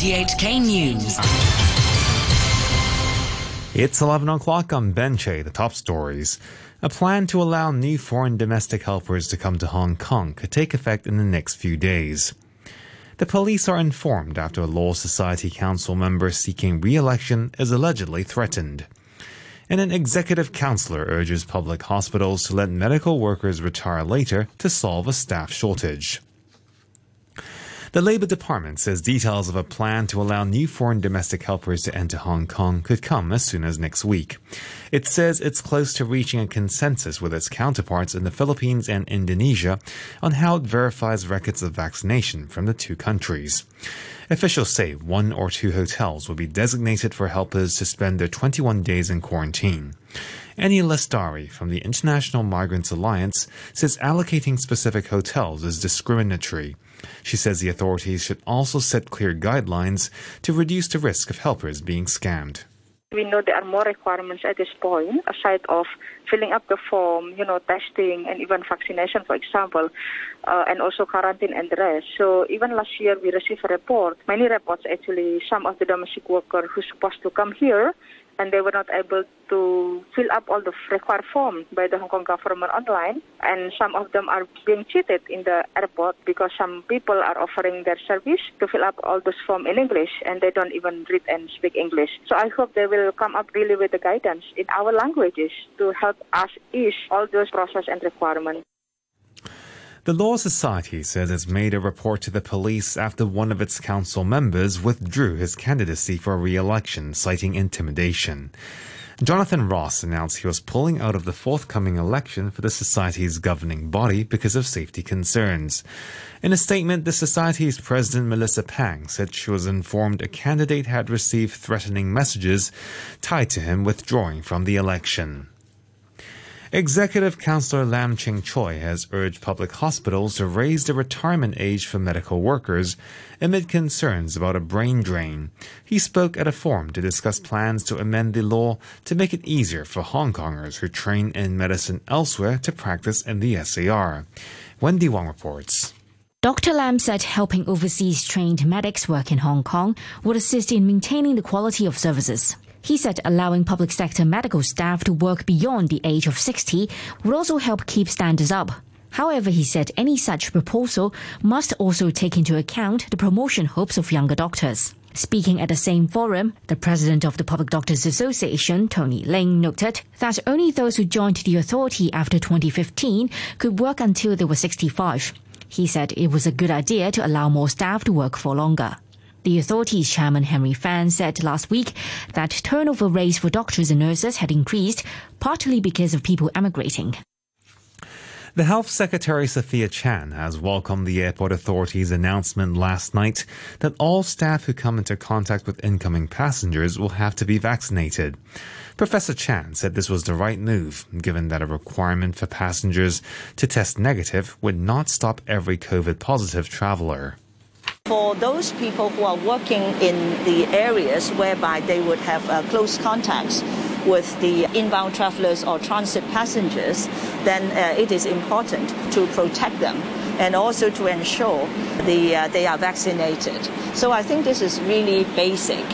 RTHK News. It's 11 o'clock on Benche, the top stories. A plan to allow new foreign domestic helpers to come to Hong Kong could take effect in the next few days. The police are informed after a Law Society Council member seeking re-election is allegedly threatened. And an executive councillor urges public hospitals to let medical workers retire later to solve a staff shortage. The Labour Department says details of a plan to allow new foreign domestic helpers to enter Hong Kong could come as soon as next week. It says it's close to reaching a consensus with its counterparts in the Philippines and Indonesia on how it verifies records of vaccination from the two countries. Officials say one or two hotels will be designated for helpers to spend their 21 days in quarantine. Annie Lestari from the International Migrants Alliance says allocating specific hotels is discriminatory. She says the authorities should also set clear guidelines to reduce the risk of helpers being scammed. We know there are more requirements at this point, aside of filling up the form, you know, testing and even vaccination, for example, uh, and also quarantine and the rest. So even last year we received a report, many reports actually, some of the domestic workers who supposed to come here and they were not able to fill up all the required forms by the Hong Kong government online. And some of them are being cheated in the airport because some people are offering their service to fill up all those forms in English and they don't even read and speak English. So I hope they will come up really with the guidance in our languages to help us ease all those process and requirements. The Law Society says it's made a report to the police after one of its council members withdrew his candidacy for re-election, citing intimidation. Jonathan Ross announced he was pulling out of the forthcoming election for the Society's governing body because of safety concerns. In a statement, the Society's president Melissa Pang said she was informed a candidate had received threatening messages tied to him withdrawing from the election. Executive Councillor Lam Ching Choi has urged public hospitals to raise the retirement age for medical workers amid concerns about a brain drain. He spoke at a forum to discuss plans to amend the law to make it easier for Hong Kongers who train in medicine elsewhere to practice in the SAR. Wendy Wong reports. Dr. Lam said helping overseas trained medics work in Hong Kong would assist in maintaining the quality of services. He said allowing public sector medical staff to work beyond the age of 60 would also help keep standards up. However, he said any such proposal must also take into account the promotion hopes of younger doctors. Speaking at the same forum, the president of the Public Doctors Association, Tony Ling, noted that only those who joined the authority after 2015 could work until they were 65. He said it was a good idea to allow more staff to work for longer. The authority's chairman Henry Fan said last week that turnover rates for doctors and nurses had increased, partly because of people emigrating. The Health Secretary Sophia Chan has welcomed the airport authority's announcement last night that all staff who come into contact with incoming passengers will have to be vaccinated. Professor Chan said this was the right move, given that a requirement for passengers to test negative would not stop every COVID positive traveler. For those people who are working in the areas whereby they would have uh, close contacts with the inbound travelers or transit passengers, then uh, it is important to protect them and also to ensure the, uh, they are vaccinated. So I think this is really basic.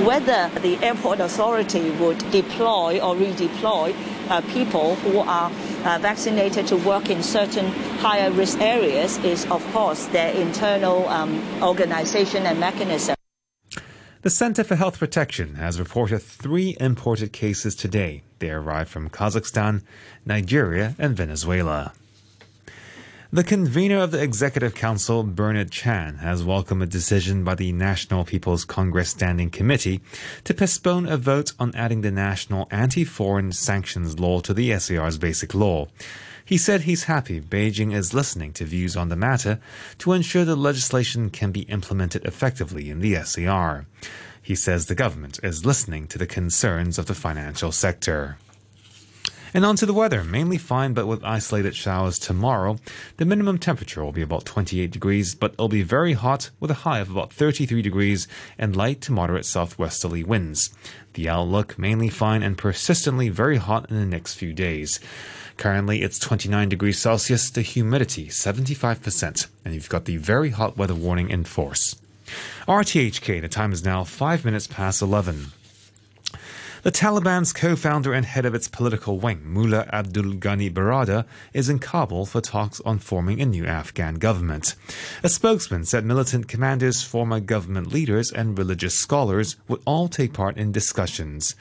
Whether the airport authority would deploy or redeploy uh, people who are uh, vaccinated to work in certain higher risk areas is, of course, their internal um, organization and mechanism. The Center for Health Protection has reported three imported cases today. They arrived from Kazakhstan, Nigeria, and Venezuela. The convener of the Executive Council, Bernard Chan, has welcomed a decision by the National People's Congress Standing Committee to postpone a vote on adding the National Anti-Foreign Sanctions Law to the SAR's Basic Law. He said he's happy Beijing is listening to views on the matter to ensure the legislation can be implemented effectively in the SAR. He says the government is listening to the concerns of the financial sector. And on to the weather. Mainly fine, but with isolated showers tomorrow. The minimum temperature will be about 28 degrees, but it'll be very hot with a high of about 33 degrees and light to moderate southwesterly winds. The outlook mainly fine and persistently very hot in the next few days. Currently, it's 29 degrees Celsius, the humidity 75%, and you've got the very hot weather warning in force. RTHK, the time is now five minutes past 11. The Taliban's co-founder and head of its political wing, Mullah Abdul Ghani Baradar, is in Kabul for talks on forming a new Afghan government. A spokesman said militant commanders, former government leaders, and religious scholars would all take part in discussions.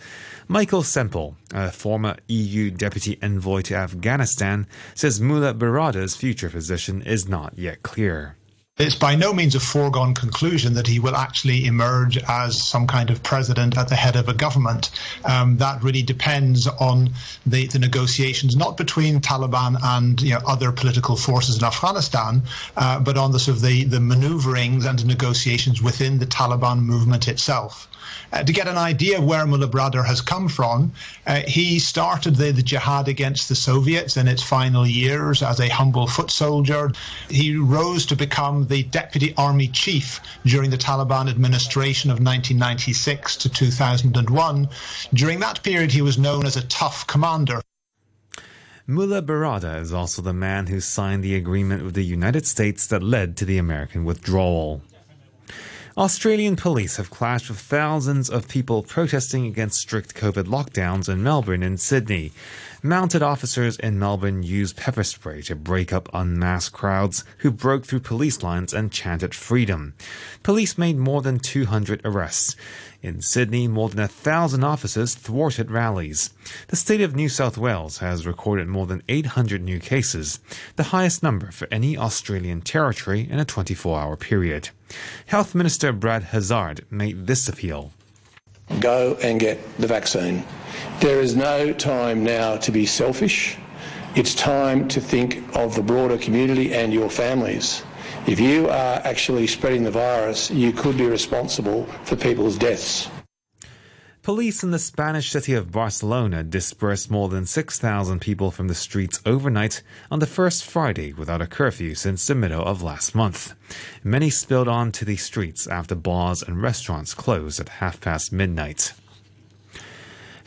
Michael Semple, a former EU deputy envoy to Afghanistan, says Mullah Baradar's future position is not yet clear it's by no means a foregone conclusion that he will actually emerge as some kind of president at the head of a government. Um, that really depends on the, the, negotiations, not between Taliban and you know, other political forces in Afghanistan, uh, but on the sort of the, the maneuverings and negotiations within the Taliban movement itself. Uh, to get an idea of where Mullah Baradar has come from, uh, he started the, the jihad against the Soviets in its final years as a humble foot soldier. He rose to become the deputy army chief during the Taliban administration of 1996 to 2001. During that period, he was known as a tough commander. Mullah Baradar is also the man who signed the agreement with the United States that led to the American withdrawal. Australian police have clashed with thousands of people protesting against strict COVID lockdowns in Melbourne and Sydney. Mounted officers in Melbourne used pepper spray to break up unmasked crowds who broke through police lines and chanted freedom. Police made more than 200 arrests. In Sydney, more than a thousand officers thwarted rallies. The state of New South Wales has recorded more than 800 new cases, the highest number for any Australian territory in a 24 hour period. Health Minister Brad Hazzard made this appeal. Go and get the vaccine. There is no time now to be selfish. It's time to think of the broader community and your families. If you are actually spreading the virus, you could be responsible for people's deaths. Police in the Spanish city of Barcelona dispersed more than 6,000 people from the streets overnight on the first Friday without a curfew since the middle of last month. Many spilled onto the streets after bars and restaurants closed at half past midnight.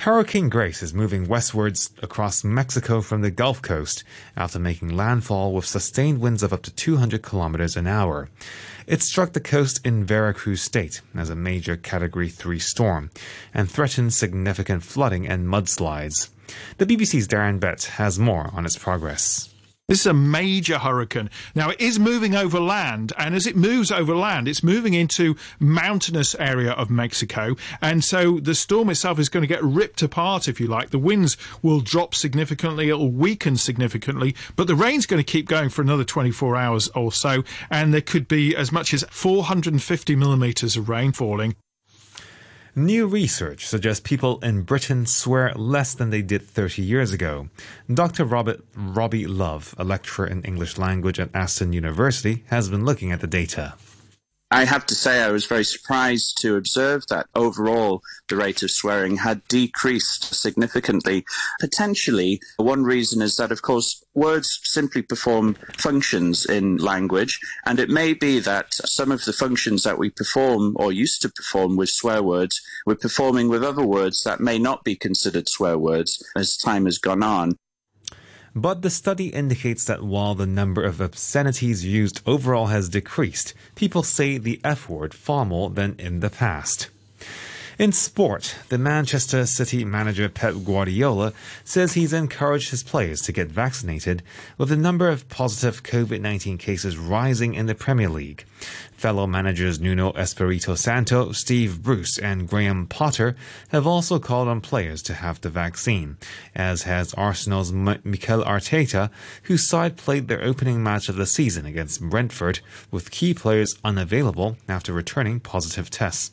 Hurricane Grace is moving westwards across Mexico from the Gulf Coast after making landfall with sustained winds of up to 200 kilometers an hour. It struck the coast in Veracruz state as a major Category 3 storm and threatened significant flooding and mudslides. The BBC's Darren Bett has more on its progress. This is a major hurricane. Now it is moving over land, and as it moves over land, it's moving into mountainous area of Mexico, and so the storm itself is going to get ripped apart, if you like. The winds will drop significantly, it'll weaken significantly, but the rain's going to keep going for another 24 hours or so, and there could be as much as 450 millimeters of rain falling. New research suggests people in Britain swear less than they did 30 years ago. Dr. Robert Robbie Love, a lecturer in English language at Aston University, has been looking at the data. I have to say I was very surprised to observe that overall the rate of swearing had decreased significantly. Potentially, one reason is that, of course, words simply perform functions in language, and it may be that some of the functions that we perform or used to perform with swear words, we're performing with other words that may not be considered swear words as time has gone on. But the study indicates that while the number of obscenities used overall has decreased, people say the F word far more than in the past. In sport, the Manchester City manager Pep Guardiola says he's encouraged his players to get vaccinated, with the number of positive COVID 19 cases rising in the Premier League. Fellow managers Nuno Espirito Santo, Steve Bruce, and Graham Potter have also called on players to have the vaccine, as has Arsenal's M- Mikel Arteta, whose side played their opening match of the season against Brentford, with key players unavailable after returning positive tests.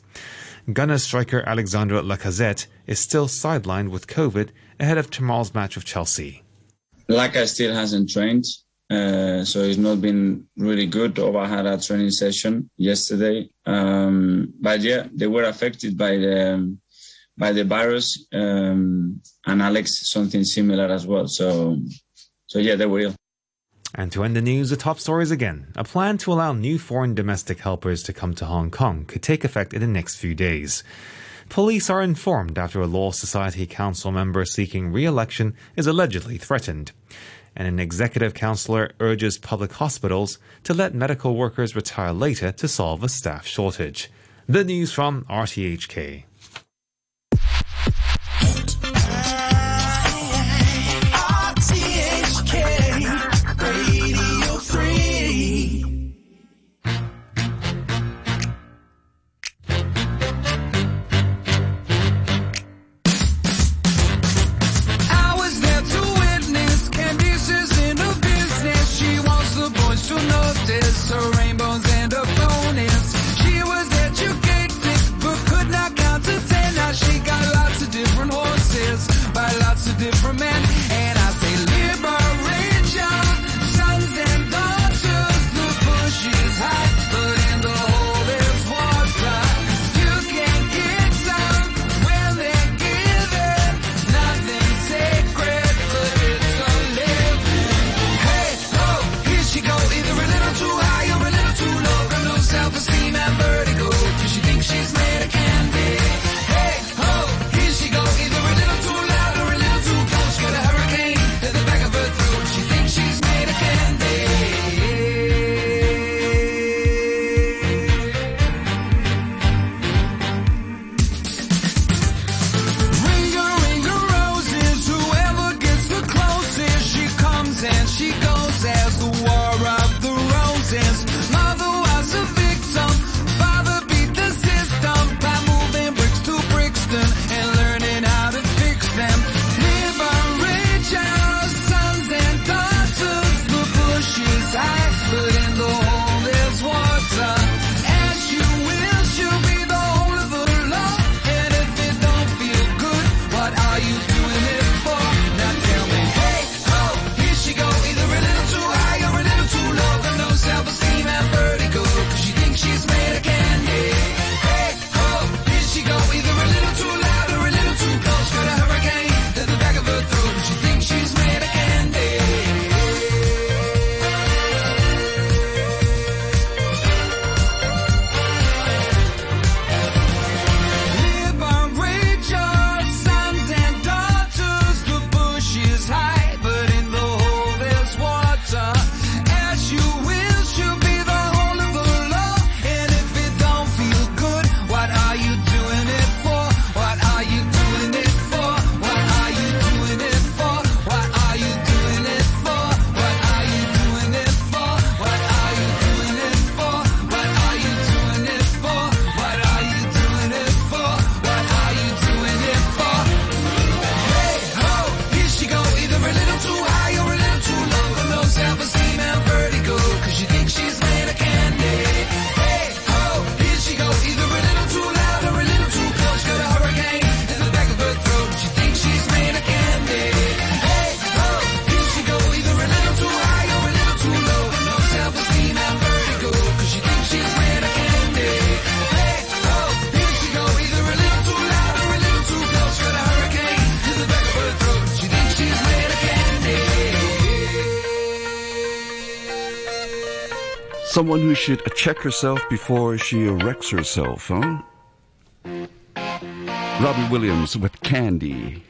Gunner striker Alexandre Lacazette is still sidelined with COVID ahead of tomorrow's match with Chelsea. Laca still hasn't trained, uh, so he's not been really good. Over had a training session yesterday, um, but yeah, they were affected by the by the virus, um, and Alex something similar as well. So, so yeah, they were ill. And to end the news, the top stories again. A plan to allow new foreign domestic helpers to come to Hong Kong could take effect in the next few days. Police are informed after a Law Society Council member seeking re election is allegedly threatened. and an executive councillor urges public hospitals to let medical workers retire later to solve a staff shortage. The news from RTHK. Someone who should check herself before she erects herself, huh? Robbie Williams with Candy.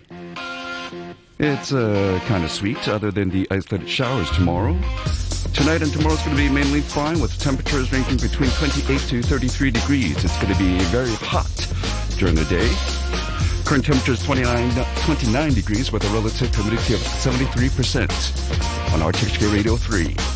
It's uh, kind of sweet, other than the isolated showers tomorrow. Tonight and tomorrow is going to be mainly fine with temperatures ranging between 28 to 33 degrees. It's going to be very hot during the day. Current temperature is 29, 29 degrees with a relative humidity of 73% on RTHK Radio 3.